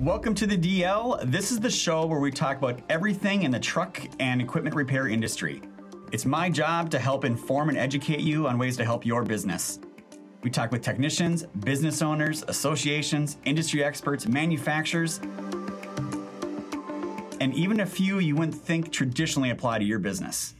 Welcome to the DL. This is the show where we talk about everything in the truck and equipment repair industry. It's my job to help inform and educate you on ways to help your business. We talk with technicians, business owners, associations, industry experts, manufacturers, and even a few you wouldn't think traditionally apply to your business.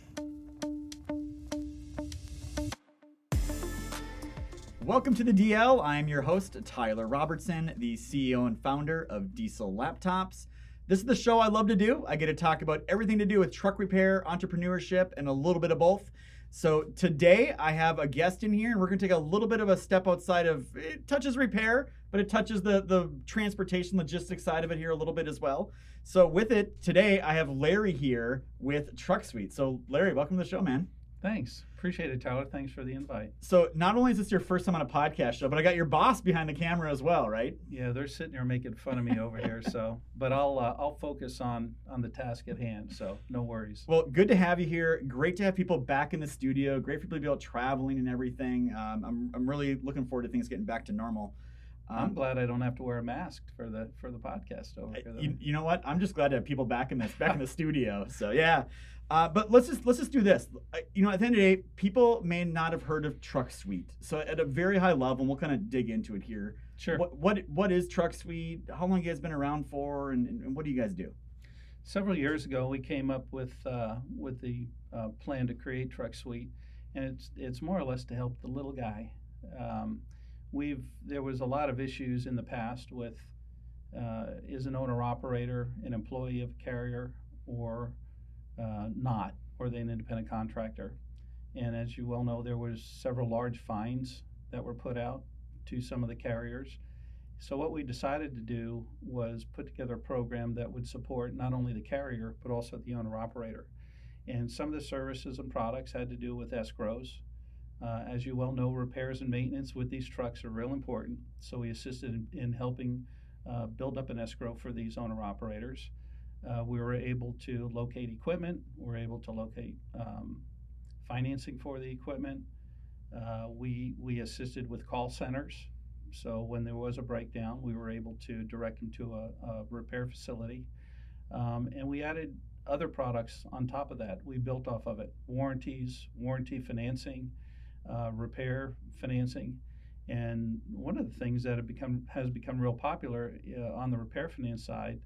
Welcome to the DL. I'm your host, Tyler Robertson, the CEO and founder of Diesel Laptops. This is the show I love to do. I get to talk about everything to do with truck repair, entrepreneurship, and a little bit of both. So today I have a guest in here, and we're going to take a little bit of a step outside of it touches repair, but it touches the the transportation logistics side of it here a little bit as well. So with it today, I have Larry here with TruckSuite. So Larry, welcome to the show, man. Thanks. Appreciate it, Tyler. Thanks for the invite. So not only is this your first time on a podcast show, but I got your boss behind the camera as well, right? Yeah, they're sitting there making fun of me over here. So, but I'll uh, I'll focus on on the task at hand. So no worries. Well, good to have you here. Great to have people back in the studio. Great for people to be out traveling and everything. Um, I'm I'm really looking forward to things getting back to normal. Um, I'm glad I don't have to wear a mask for the for the podcast over here. You, you, know what? I'm just glad to have people back in this back in the studio. So yeah, uh, but let's just let's just do this. You know, at the end of the day, people may not have heard of TruckSuite. So at a very high level, and we'll kind of dig into it here. Sure. What what, what is TruckSuite? How long you guys been around for, and, and what do you guys do? Several years ago, we came up with uh, with the uh, plan to create TruckSuite, and it's it's more or less to help the little guy. Um, we've there was a lot of issues in the past with uh, is an owner operator an employee of a carrier or uh, not, or they an independent contractor. And as you well know, there was several large fines that were put out to some of the carriers. So what we decided to do was put together a program that would support not only the carrier but also the owner operator. And some of the services and products had to do with escrows. Uh, as you well know, repairs and maintenance with these trucks are real important. So we assisted in, in helping uh, build up an escrow for these owner operators. Uh, we were able to locate equipment. We were able to locate um, financing for the equipment. Uh, we we assisted with call centers. So when there was a breakdown, we were able to direct them to a, a repair facility, um, and we added other products on top of that. We built off of it: warranties, warranty financing, uh, repair financing. And one of the things that become has become real popular uh, on the repair finance side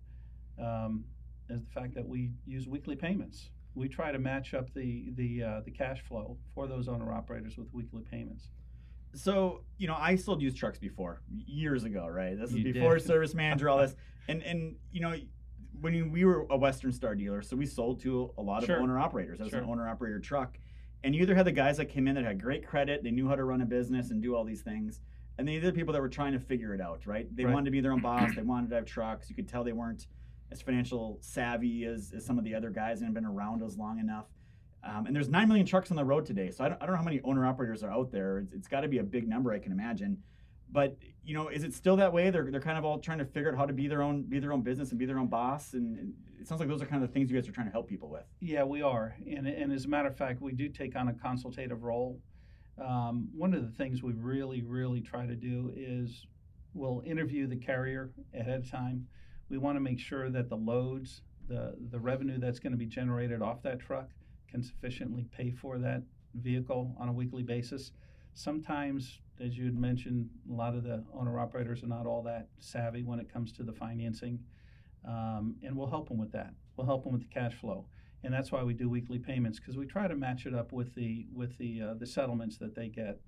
um, is the fact that we use weekly payments. We try to match up the the uh, the cash flow for those owner operators with weekly payments. So you know, I sold used trucks before years ago, right? This is you before did. service manager, all this, and and you know, when we were a Western Star dealer, so we sold to a lot of sure. owner operators. That was sure. an owner operator truck, and you either had the guys that came in that had great credit, they knew how to run a business and do all these things, and then the other people that were trying to figure it out, right? They right. wanted to be their own boss, they wanted to have trucks. You could tell they weren't as financial savvy as, as some of the other guys and have been around us long enough. Um, and there's 9 million trucks on the road today. So I don't, I don't know how many owner operators are out there. It's, it's got to be a big number, I can imagine. But you know, is it still that way? They're, they're kind of all trying to figure out how to be their own be their own business and be their own boss. And, and it sounds like those are kind of the things you guys are trying to help people with. Yeah, we are. And, and as a matter of fact, we do take on a consultative role. Um, one of the things we really, really try to do is we'll interview the carrier ahead of time we want to make sure that the loads, the, the revenue that's going to be generated off that truck can sufficiently pay for that vehicle on a weekly basis. Sometimes, as you had mentioned, a lot of the owner operators are not all that savvy when it comes to the financing, um, and we'll help them with that. We'll help them with the cash flow, and that's why we do weekly payments because we try to match it up with the with the uh, the settlements that they get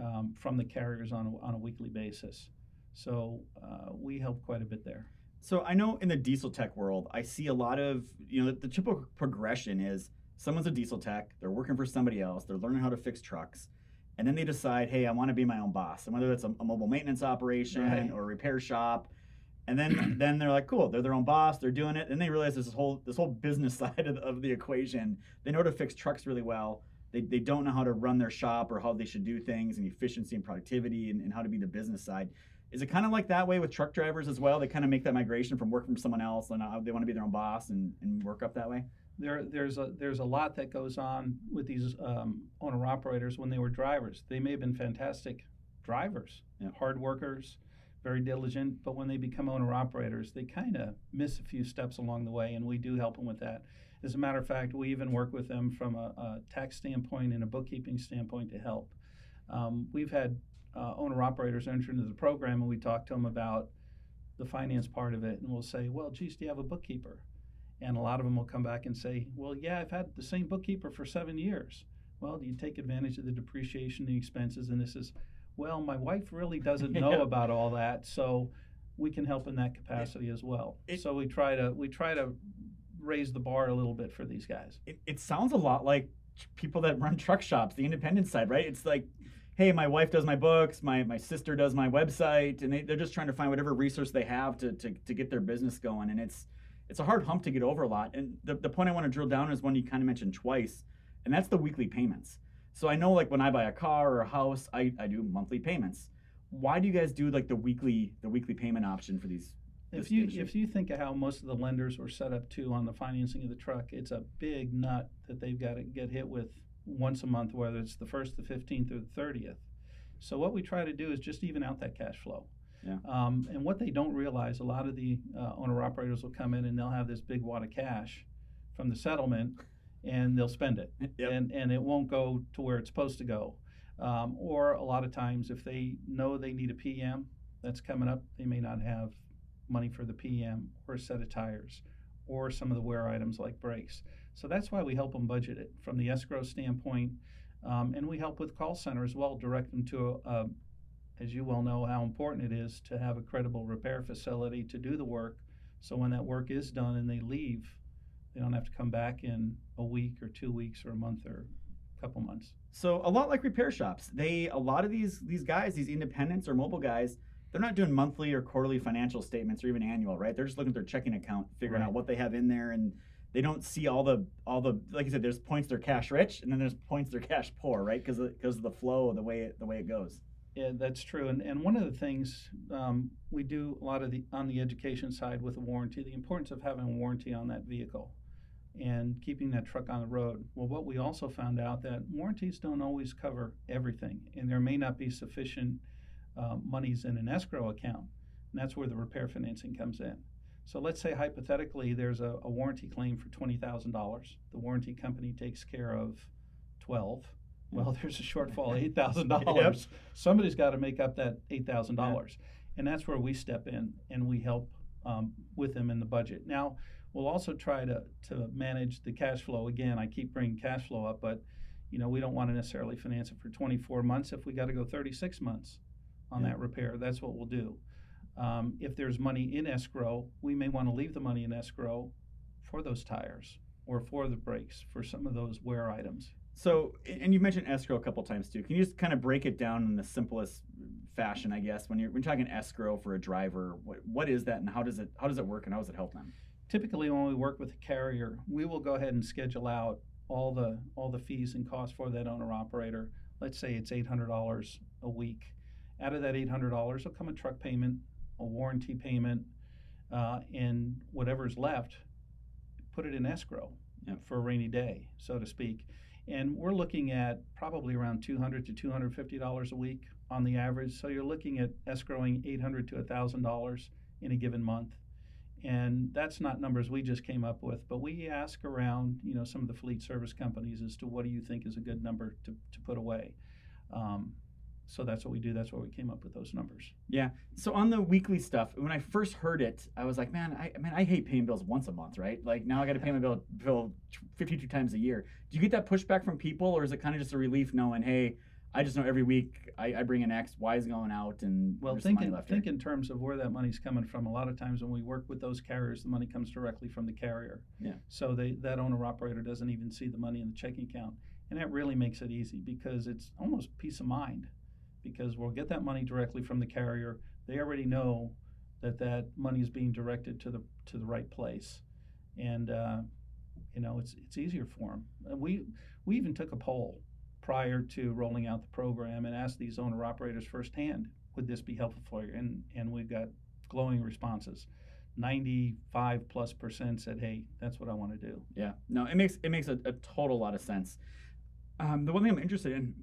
um, from the carriers on a, on a weekly basis. So uh, we help quite a bit there. So I know in the diesel tech world, I see a lot of, you know, the, the typical progression is someone's a diesel tech, they're working for somebody else, they're learning how to fix trucks, and then they decide, hey, I want to be my own boss. And whether that's a, a mobile maintenance operation right. or a repair shop, and then then they're like, cool, they're their own boss, they're doing it, and they realize there's this whole this whole business side of, of the equation. They know how to fix trucks really well. They, they don't know how to run their shop or how they should do things and efficiency and productivity and, and how to be the business side. Is it kind of like that way with truck drivers as well? They kind of make that migration from working for someone else and they want to be their own boss and, and work up that way? There, there's a there's a lot that goes on with these um, owner operators when they were drivers. They may have been fantastic drivers, yeah. hard workers, very diligent, but when they become owner operators, they kind of miss a few steps along the way, and we do help them with that. As a matter of fact, we even work with them from a, a tax standpoint and a bookkeeping standpoint to help. Um, we've had uh, owner operators enter into the program, and we talk to them about the finance part of it, and we'll say, "Well, geez, do you have a bookkeeper?" And a lot of them will come back and say, "Well, yeah, I've had the same bookkeeper for seven years." Well, do you take advantage of the depreciation, the expenses, and this is, well, my wife really doesn't know yeah. about all that, so we can help in that capacity as well. It, so we try to we try to raise the bar a little bit for these guys. It, it sounds a lot like people that run truck shops, the independent side, right? It's like hey, my wife does my books, my, my sister does my website, and they, they're just trying to find whatever resource they have to, to, to get their business going. And it's it's a hard hump to get over a lot. And the, the point I want to drill down is one you kind of mentioned twice, and that's the weekly payments. So I know like when I buy a car or a house, I, I do monthly payments. Why do you guys do like the weekly the weekly payment option for these? If you if you think of how most of the lenders were set up too on the financing of the truck, it's a big nut that they've got to get hit with once a month, whether it's the first, the 15th, or the 30th. So what we try to do is just even out that cash flow. Yeah. Um, and what they don't realize, a lot of the uh, owner operators will come in and they'll have this big wad of cash from the settlement, and they'll spend it, yep. and and it won't go to where it's supposed to go. Um, or a lot of times, if they know they need a PM that's coming up, they may not have money for the PM or a set of tires or some of the wear items like brakes. So that's why we help them budget it from the escrow standpoint. Um, and we help with call center as well, direct them to, a, a, as you well know, how important it is to have a credible repair facility to do the work. So when that work is done and they leave, they don't have to come back in a week or two weeks or a month or a couple months. So a lot like repair shops, they a lot of these these guys, these independents or mobile guys, they're not doing monthly or quarterly financial statements or even annual, right? They're just looking at their checking account, figuring right. out what they have in there and they don't see all the all the like I said. There's points they're cash rich, and then there's points they're cash poor, right? Because because of the flow, the way it, the way it goes. Yeah, that's true. And and one of the things um, we do a lot of the on the education side with a warranty, the importance of having a warranty on that vehicle, and keeping that truck on the road. Well, what we also found out that warranties don't always cover everything, and there may not be sufficient uh, monies in an escrow account. And that's where the repair financing comes in. So let's say hypothetically there's a, a warranty claim for twenty thousand dollars. The warranty company takes care of twelve. Well, there's a shortfall of eight thousand dollars. Somebody's got to make up that eight thousand dollars, and that's where we step in and we help um, with them in the budget. Now we'll also try to to manage the cash flow. Again, I keep bringing cash flow up, but you know we don't want to necessarily finance it for 24 months. If we got to go 36 months on yeah. that repair, that's what we'll do. Um, if there's money in escrow, we may want to leave the money in escrow for those tires or for the brakes for some of those wear items. So, and you mentioned escrow a couple times too. Can you just kind of break it down in the simplest fashion, I guess, when you're when you're talking escrow for a driver? What what is that, and how does it how does it work, and how does it help them? Typically, when we work with a carrier, we will go ahead and schedule out all the all the fees and costs for that owner operator. Let's say it's eight hundred dollars a week. Out of that eight hundred dollars will come a truck payment a warranty payment, uh, and whatever's left, put it in escrow yep. for a rainy day, so to speak. And we're looking at probably around 200 to 250 dollars a week on the average. So you're looking at escrowing 800 to 1,000 dollars in a given month. And that's not numbers we just came up with, but we ask around, you know, some of the fleet service companies as to what do you think is a good number to, to put away. Um, so that's what we do. That's why we came up with those numbers. Yeah. So on the weekly stuff, when I first heard it, I was like, man, I man, I hate paying bills once a month, right? Like now I got to pay my bill bill 52 times a year. Do you get that pushback from people, or is it kind of just a relief knowing, hey, I just know every week I, I bring an X, Y is going out, and well, think in, think in terms of where that money's coming from. A lot of times when we work with those carriers, the money comes directly from the carrier. Yeah. So they that owner operator doesn't even see the money in the checking account, and that really makes it easy because it's almost peace of mind because we'll get that money directly from the carrier. They already know that that money is being directed to the to the right place, and uh, you know it's it's easier for them. And we we even took a poll prior to rolling out the program and asked these owner operators firsthand, would this be helpful for you? And and we got glowing responses. 95 plus percent said, "Hey, that's what I want to do." Yeah, no, it makes it makes a, a total lot of sense. Um, the one thing I'm interested in,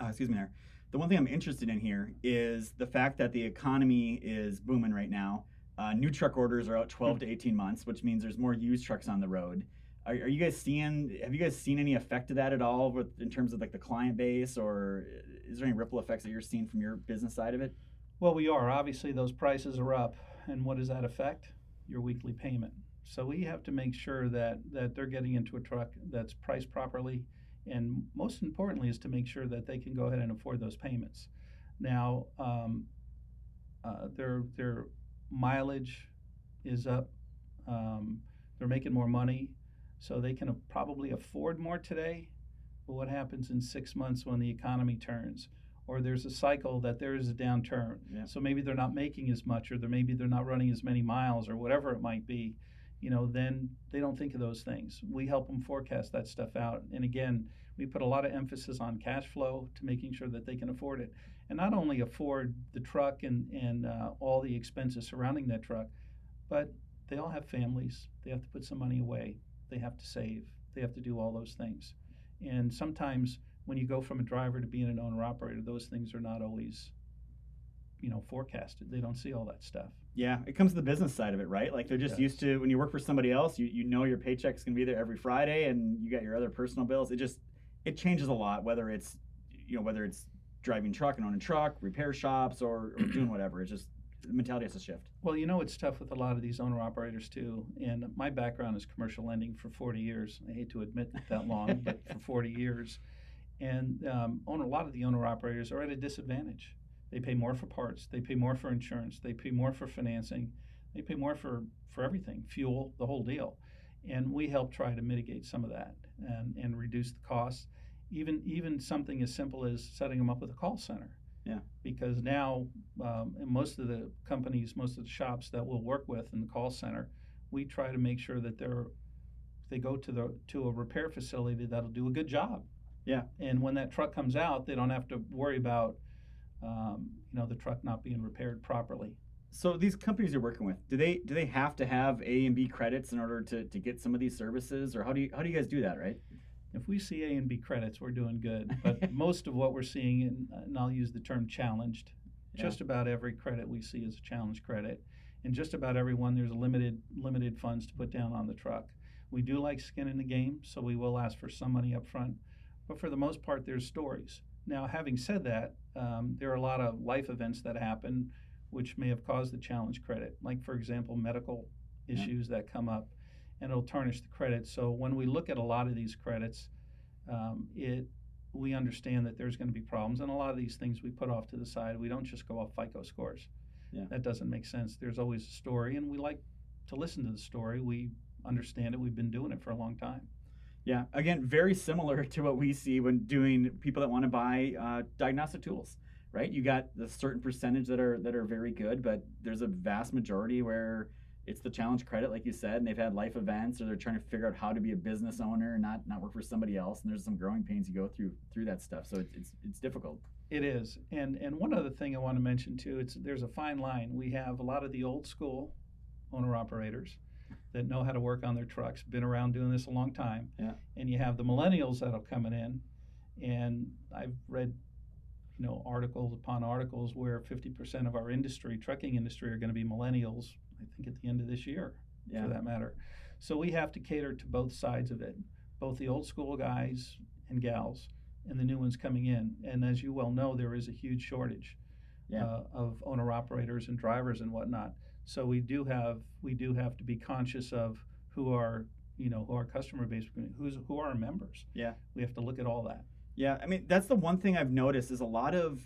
uh, excuse me, there, the one thing I'm interested in here is the fact that the economy is booming right now. Uh, new truck orders are out 12 to 18 months, which means there's more used trucks on the road. Are, are, you guys seeing? Have you guys seen any effect of that at all, with in terms of like the client base, or is there any ripple effects that you're seeing from your business side of it? Well, we are. Obviously, those prices are up, and what does that affect? Your weekly payment. So we have to make sure that that they're getting into a truck that's priced properly, and most importantly is to make sure that they can go ahead and afford those payments. Now, um, uh, their their mileage is up. Um, they're making more money, so they can probably afford more today. But what happens in six months when the economy turns? or there's a cycle that there is a downturn. Yeah. So maybe they're not making as much, or they're, maybe they're not running as many miles, or whatever it might be you know, then they don't think of those things. We help them forecast that stuff out. And again, we put a lot of emphasis on cash flow to making sure that they can afford it. And not only afford the truck and, and uh, all the expenses surrounding that truck, but they all have families. They have to put some money away. They have to save. They have to do all those things. And sometimes when you go from a driver to being an owner operator, those things are not always, you know, forecasted. They don't see all that stuff. Yeah, it comes to the business side of it, right? Like they're just yes. used to when you work for somebody else, you, you know your paycheck's gonna be there every Friday and you got your other personal bills. It just it changes a lot, whether it's you know, whether it's driving truck and owning truck, repair shops or, or doing whatever. It's just the mentality has to shift. Well, you know it's tough with a lot of these owner operators too. And my background is commercial lending for 40 years. I hate to admit that long, but for 40 years. And um, owner, a lot of the owner operators are at a disadvantage they pay more for parts. They pay more for insurance. They pay more for financing. They pay more for, for everything, fuel, the whole deal. And we help try to mitigate some of that and, and reduce the costs. Even even something as simple as setting them up with a call center. Yeah. Because now, um, most of the companies, most of the shops that we'll work with in the call center, we try to make sure that they're they go to the to a repair facility that'll do a good job. Yeah. And when that truck comes out, they don't have to worry about um, you know the truck not being repaired properly. So these companies you're working with, do they do they have to have A and B credits in order to, to get some of these services, or how do you how do you guys do that, right? If we see A and B credits, we're doing good. But most of what we're seeing, and, and I'll use the term challenged, yeah. just about every credit we see is a challenge credit, and just about every one there's limited limited funds to put down on the truck. We do like skin in the game, so we will ask for some money up front, but for the most part, there's stories. Now, having said that, um, there are a lot of life events that happen which may have caused the challenge credit, like, for example, medical issues yeah. that come up, and it'll tarnish the credit. So when we look at a lot of these credits, um, it we understand that there's going to be problems, and a lot of these things we put off to the side. We don't just go off FICO scores. Yeah. That doesn't make sense. There's always a story, and we like to listen to the story. We understand it. We've been doing it for a long time. Yeah, again, very similar to what we see when doing people that want to buy uh, diagnostic tools, right? You got the certain percentage that are that are very good, but there's a vast majority where it's the challenge credit, like you said, and they've had life events, or they're trying to figure out how to be a business owner and not not work for somebody else. And there's some growing pains you go through through that stuff, so it's it's, it's difficult. It is, and and one other thing I want to mention too, it's there's a fine line. We have a lot of the old school owner operators that know how to work on their trucks, been around doing this a long time. Yeah. And you have the millennials that are coming in, and I've read, you know, articles upon articles where 50% of our industry, trucking industry, are going to be millennials. I think at the end of this year, yeah. for that matter. So we have to cater to both sides of it, both the old school guys and gals, and the new ones coming in. And as you well know, there is a huge shortage yeah. uh, of owner operators and drivers and whatnot. So we do have we do have to be conscious of who our you know who our customer base who's who are our members. Yeah, we have to look at all that. Yeah, I mean that's the one thing I've noticed is a lot of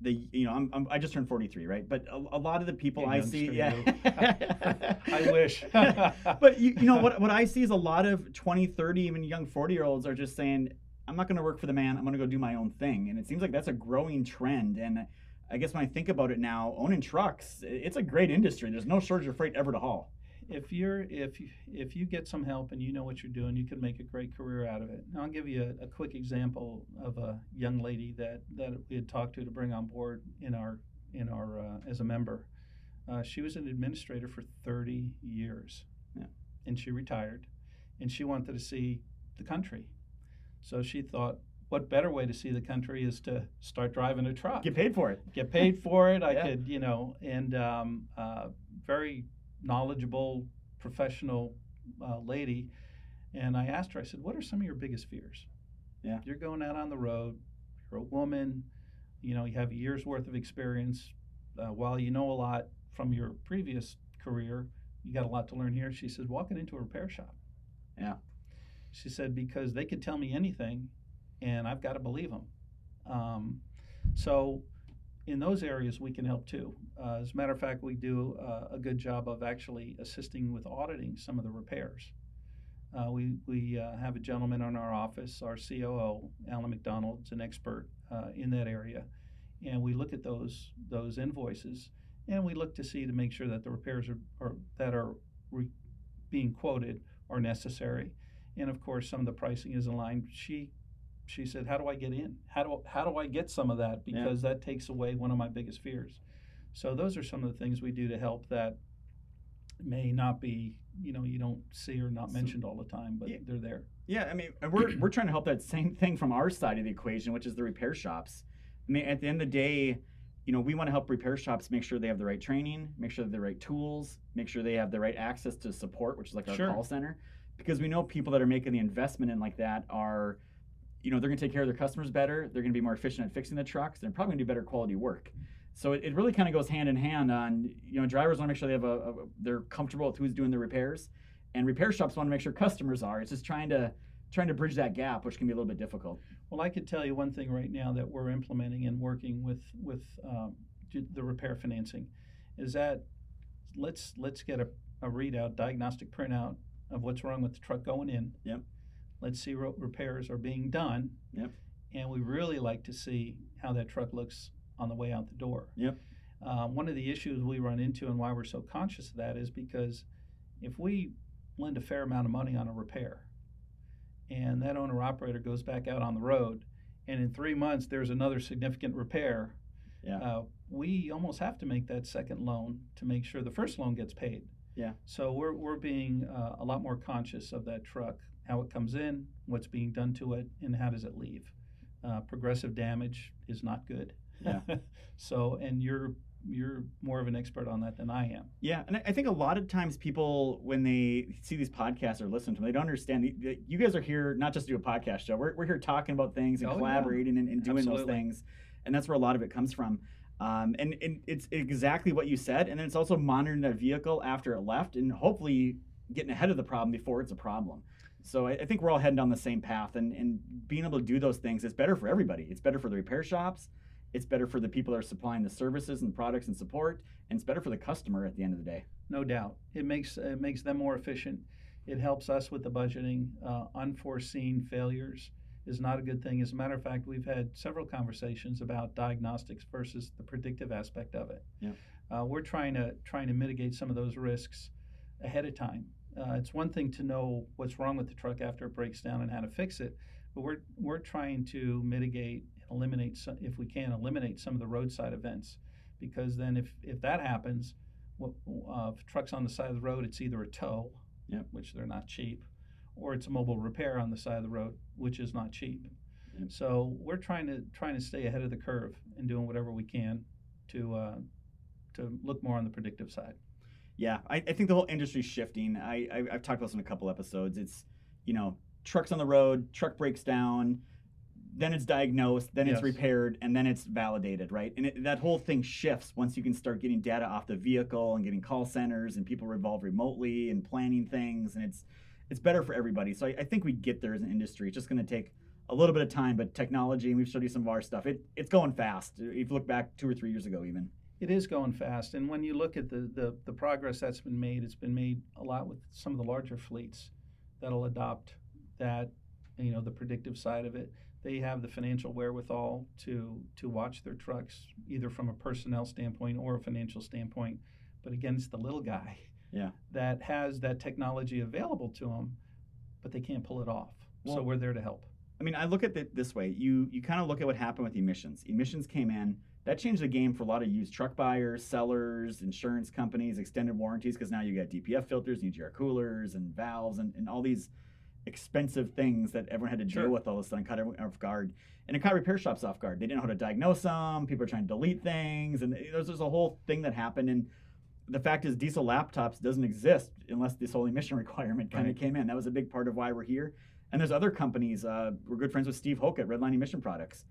the you know I'm, I'm i just turned 43 right? But a, a lot of the people i see yeah. i wish. But you, you know what what i see is a lot of 20 30 even young 40 year olds are just saying i'm not going to work for the man i'm going to go do my own thing. And it seems like that's a growing trend and I guess when I think about it now, owning trucks, it's a great industry. There's no shortage of freight ever to haul. If you're if you, if you get some help and you know what you're doing, you can make a great career out of it. Now, I'll give you a, a quick example of a young lady that that we had talked to to bring on board in our in our uh, as a member. Uh, she was an administrator for 30 years, yeah. and she retired, and she wanted to see the country. So she thought, what better way to see the country is to start driving a truck? Get paid for it. Get paid for it. I yeah. could, you know, and um, uh, very knowledgeable, professional uh, lady. And I asked her, I said, What are some of your biggest fears? Yeah. You're going out on the road, you're a woman, you know, you have a year's worth of experience. Uh, while you know a lot from your previous career, you got a lot to learn here. She said, Walking into a repair shop. Yeah. She said, Because they could tell me anything and I've got to believe them. Um, so, in those areas, we can help too. Uh, as a matter of fact, we do uh, a good job of actually assisting with auditing some of the repairs. Uh, we we uh, have a gentleman in our office, our COO, Alan McDonald, is an expert uh, in that area, and we look at those those invoices and we look to see to make sure that the repairs are, are that are re- being quoted are necessary, and of course some of the pricing is aligned. She she said, "How do I get in? How do how do I get some of that? Because yeah. that takes away one of my biggest fears." So those are some of the things we do to help that may not be you know you don't see or not mentioned all the time, but yeah. they're there. Yeah, I mean we're we're trying to help that same thing from our side of the equation, which is the repair shops. I mean at the end of the day. You know, we want to help repair shops make sure they have the right training, make sure they have the right tools, make sure they have the right access to support, which is like our sure. call center, because we know people that are making the investment in like that are you know, they're going to take care of their customers better. They're going to be more efficient at fixing the trucks. They're probably going to do better quality work. So it, it really kind of goes hand in hand on, you know, drivers want to make sure they have a, a, they're comfortable with who's doing the repairs, and repair shops want to make sure customers are. It's just trying to trying to bridge that gap, which can be a little bit difficult. Well, I could tell you one thing right now that we're implementing and working with with um, the repair financing, is that let's let's get a, a readout, diagnostic printout of what's wrong with the truck going in. Yep let's see what repairs are being done. Yep. And we really like to see how that truck looks on the way out the door. Yep. Um, one of the issues we run into and why we're so conscious of that is because if we lend a fair amount of money on a repair and that owner operator goes back out on the road and in three months there's another significant repair, yeah. Uh, we almost have to make that second loan to make sure the first loan gets paid. Yeah. So we're, we're being uh, a lot more conscious of that truck how it comes in, what's being done to it, and how does it leave. Uh, progressive damage is not good. Yeah. so, and you're you're more of an expert on that than I am. Yeah, and I think a lot of times people, when they see these podcasts or listen to them, they don't understand. You guys are here not just to do a podcast show. We're, we're here talking about things and oh, collaborating yeah. and, and, doing Absolutely. those things, and that's where a lot of it comes from. Um, and, and it's exactly what you said, and then it's also monitoring that vehicle after it left, and hopefully getting ahead of the problem before it's a problem. So I, I, think we're all heading down the same path, and, and being able to do those things is better for everybody. It's better for the repair shops, it's better for the people that are supplying the services and products and support, and it's better for the customer at the end of the day. No doubt, it makes it makes them more efficient. It helps us with the budgeting. Uh, unforeseen failures is not a good thing. As a matter of fact, we've had several conversations about diagnostics versus the predictive aspect of it. Yeah. Uh, we're trying to trying to mitigate some of those risks ahead of time uh, it's one thing to know what's wrong with the truck after it breaks down and how to fix it, but we're we're trying to mitigate and eliminate some, if we can eliminate some of the roadside events, because then if if that happens, uh, if trucks on the side of the road, it's either a tow, yep. which they're not cheap, or it's a mobile repair on the side of the road, which is not cheap. Yep. So we're trying to trying to stay ahead of the curve and doing whatever we can to uh, to look more on the predictive side. Yeah, I, I think the whole industry's shifting. I, I have talked about this in a couple episodes. It's you know trucks on the road, truck breaks down, then it's diagnosed, then yes. it's repaired, and then it's validated, right? And it, that whole thing shifts once you can start getting data off the vehicle and getting call centers and people involved remotely and planning things, and it's it's better for everybody. So I, I think we get there as an industry. It's just going to take a little bit of time, but technology, and we've showed you some of our stuff. It it's going fast. If you look back two or three years ago, even. It is going fast, and when you look at the, the, the progress that's been made, it's been made a lot with some of the larger fleets that'll adopt that, you know, the predictive side of it. They have the financial wherewithal to to watch their trucks, either from a personnel standpoint or a financial standpoint. But against the little guy, yeah, that has that technology available to them, but they can't pull it off. Well, so we're there to help. I mean, I look at it this way. You you kind of look at what happened with emissions. Emissions came in that changed the game for a lot of used truck buyers, sellers, insurance companies, extended warranties, because now you got DPF filters, EGR coolers, and valves, and, and all these expensive things that everyone had to deal sure. with all of a sudden, caught everyone off guard. And it caught repair shops off guard. They didn't know how to diagnose them. People are trying to delete things, and there's just a whole thing that happened. And the fact is, diesel laptops doesn't exist unless this whole emission requirement kind of right. came in. That was a big part of why we're here. And there's other companies. Uh, we're good friends with Steve Hoke at Redline Emission Products.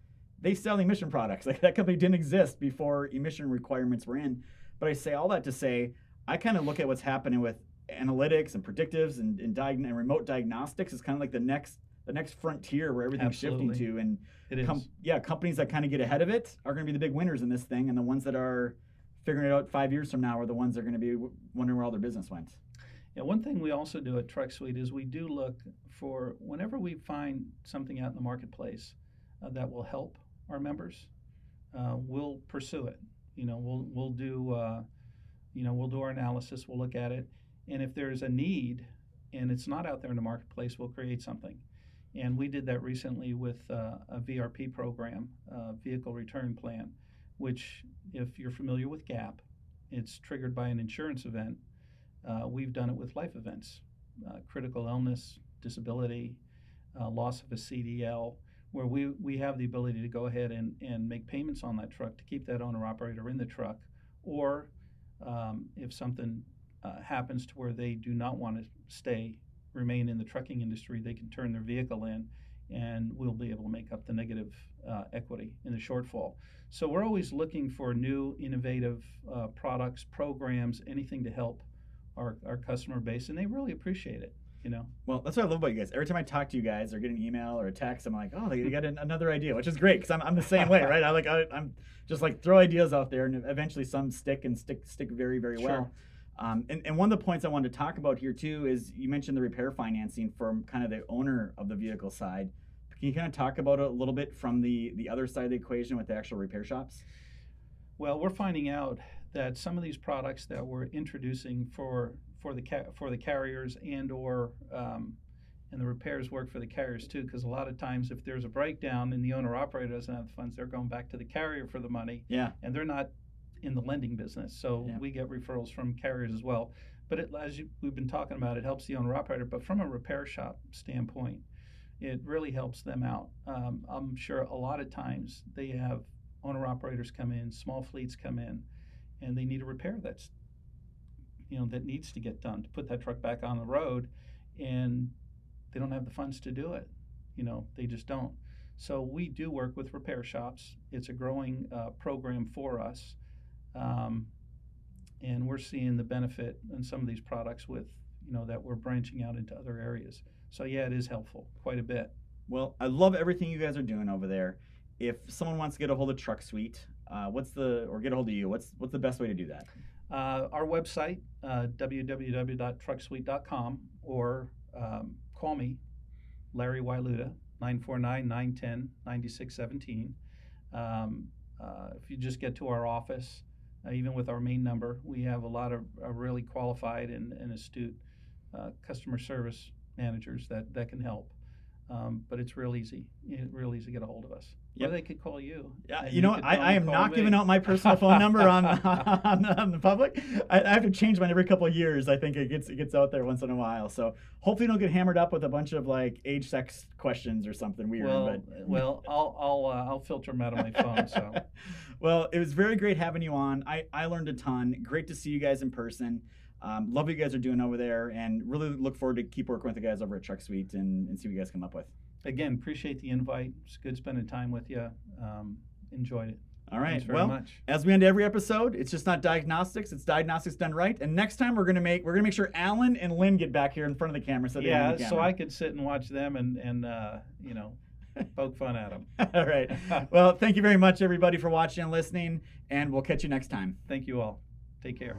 They sell emission products. Like that company didn't exist before emission requirements were in. But I say all that to say, I kind of look at what's happening with analytics and predictives and, and, diag- and remote diagnostics is kind of like the next the next frontier where everything's Absolutely. shifting to. And com- yeah, companies that kind of get ahead of it are going to be the big winners in this thing, and the ones that are figuring it out five years from now are the ones that are going to be wondering where all their business went. Yeah, one thing we also do at TruckSuite is we do look for whenever we find something out in the marketplace uh, that will help our members, uh, we'll pursue it. You know, we'll we'll do uh, you know we'll do our analysis, we'll look at it, and if there's a need and it's not out there in the marketplace, we'll create something. And we did that recently with uh, a VRP program, Vehicle Return Plan, which, if you're familiar with GAP, it's triggered by an insurance event. Uh, we've done it with life events, uh, critical illness, disability, uh, loss of a CDL, where we, we have the ability to go ahead and, and make payments on that truck to keep that owner operator in the truck. Or um, if something uh, happens to where they do not want to stay, remain in the trucking industry, they can turn their vehicle in and we'll be able to make up the negative uh, equity in the shortfall. So we're always looking for new, innovative uh, products, programs, anything to help our, our customer base, and they really appreciate it. You know. Well, that's what I love about you guys. Every time I talk to you guys or get an email or a text, I'm like, oh, you got an, another idea, which is great because I'm, I'm the same way, right? I like I, am just like throw ideas out there, and eventually some stick and stick stick very very sure. well. Um, and, and one of the points I wanted to talk about here too is you mentioned the repair financing from kind of the owner of the vehicle side. Can you kind of talk about it a little bit from the the other side of the equation with the actual repair shops? Well, we're finding out that some of these products that we're introducing for for the ca- for the carriers and or um, and the repairs work for the carriers too because a lot of times if there's a breakdown and the owner operator doesn't have the funds they're going back to the carrier for the money yeah and they're not in the lending business. So yeah. we get referrals from carriers as well. But it, as you, we've been talking about, it helps the owner operator. But from a repair shop standpoint, it really helps them out. Um, I'm sure a lot of times they have owner operators come in, small fleets come in, and they need a repair that's you know that needs to get done to put that truck back on the road, and they don't have the funds to do it. You know, they just don't. So we do work with repair shops. It's a growing uh, program for us. Um, and we're seeing the benefit in some of these products with, you know, that we're branching out into other areas. So yeah, it is helpful quite a bit. Well, I love everything you guys are doing over there. If someone wants to get a hold of TruckSuite, uh, what's the or get a hold of you? What's what's the best way to do that? Uh, our website, uh, www.trucksuite.com, or um, call me, Larry Wyluda, 949 910 9617. Um, uh, if you just get to our office, uh, even with our main number, we have a lot of uh, really qualified and, and astute uh, customer service managers that, that can help. Um, but it's real easy. It's real easy to get a hold of us. Or they could call you. Yeah, you know, I, I am not me. giving out my personal phone number on, on, on, the public. I, I, have to change mine every couple of years. I think it gets it gets out there once in a while. So hopefully, don't get hammered up with a bunch of like age, sex questions or something weird. Well, but. well, I'll I'll uh, I'll filter them out of my phone. So, well, it was very great having you on. I I learned a ton. Great to see you guys in person. Um, love what you guys are doing over there, and really look forward to keep working with the guys over at TruckSuite and, and see what you guys come up with. Again, appreciate the invite. It's good spending time with you. Um, enjoyed it. All right. well, much. as we end every episode, it's just not diagnostics; it's diagnostics done right. And next time, we're gonna make we're gonna make sure Alan and Lynn get back here in front of the camera. So yeah, camera. so I could sit and watch them and and uh, you know poke fun at them. all right. well, thank you very much, everybody, for watching and listening, and we'll catch you next time. Thank you all. Take care.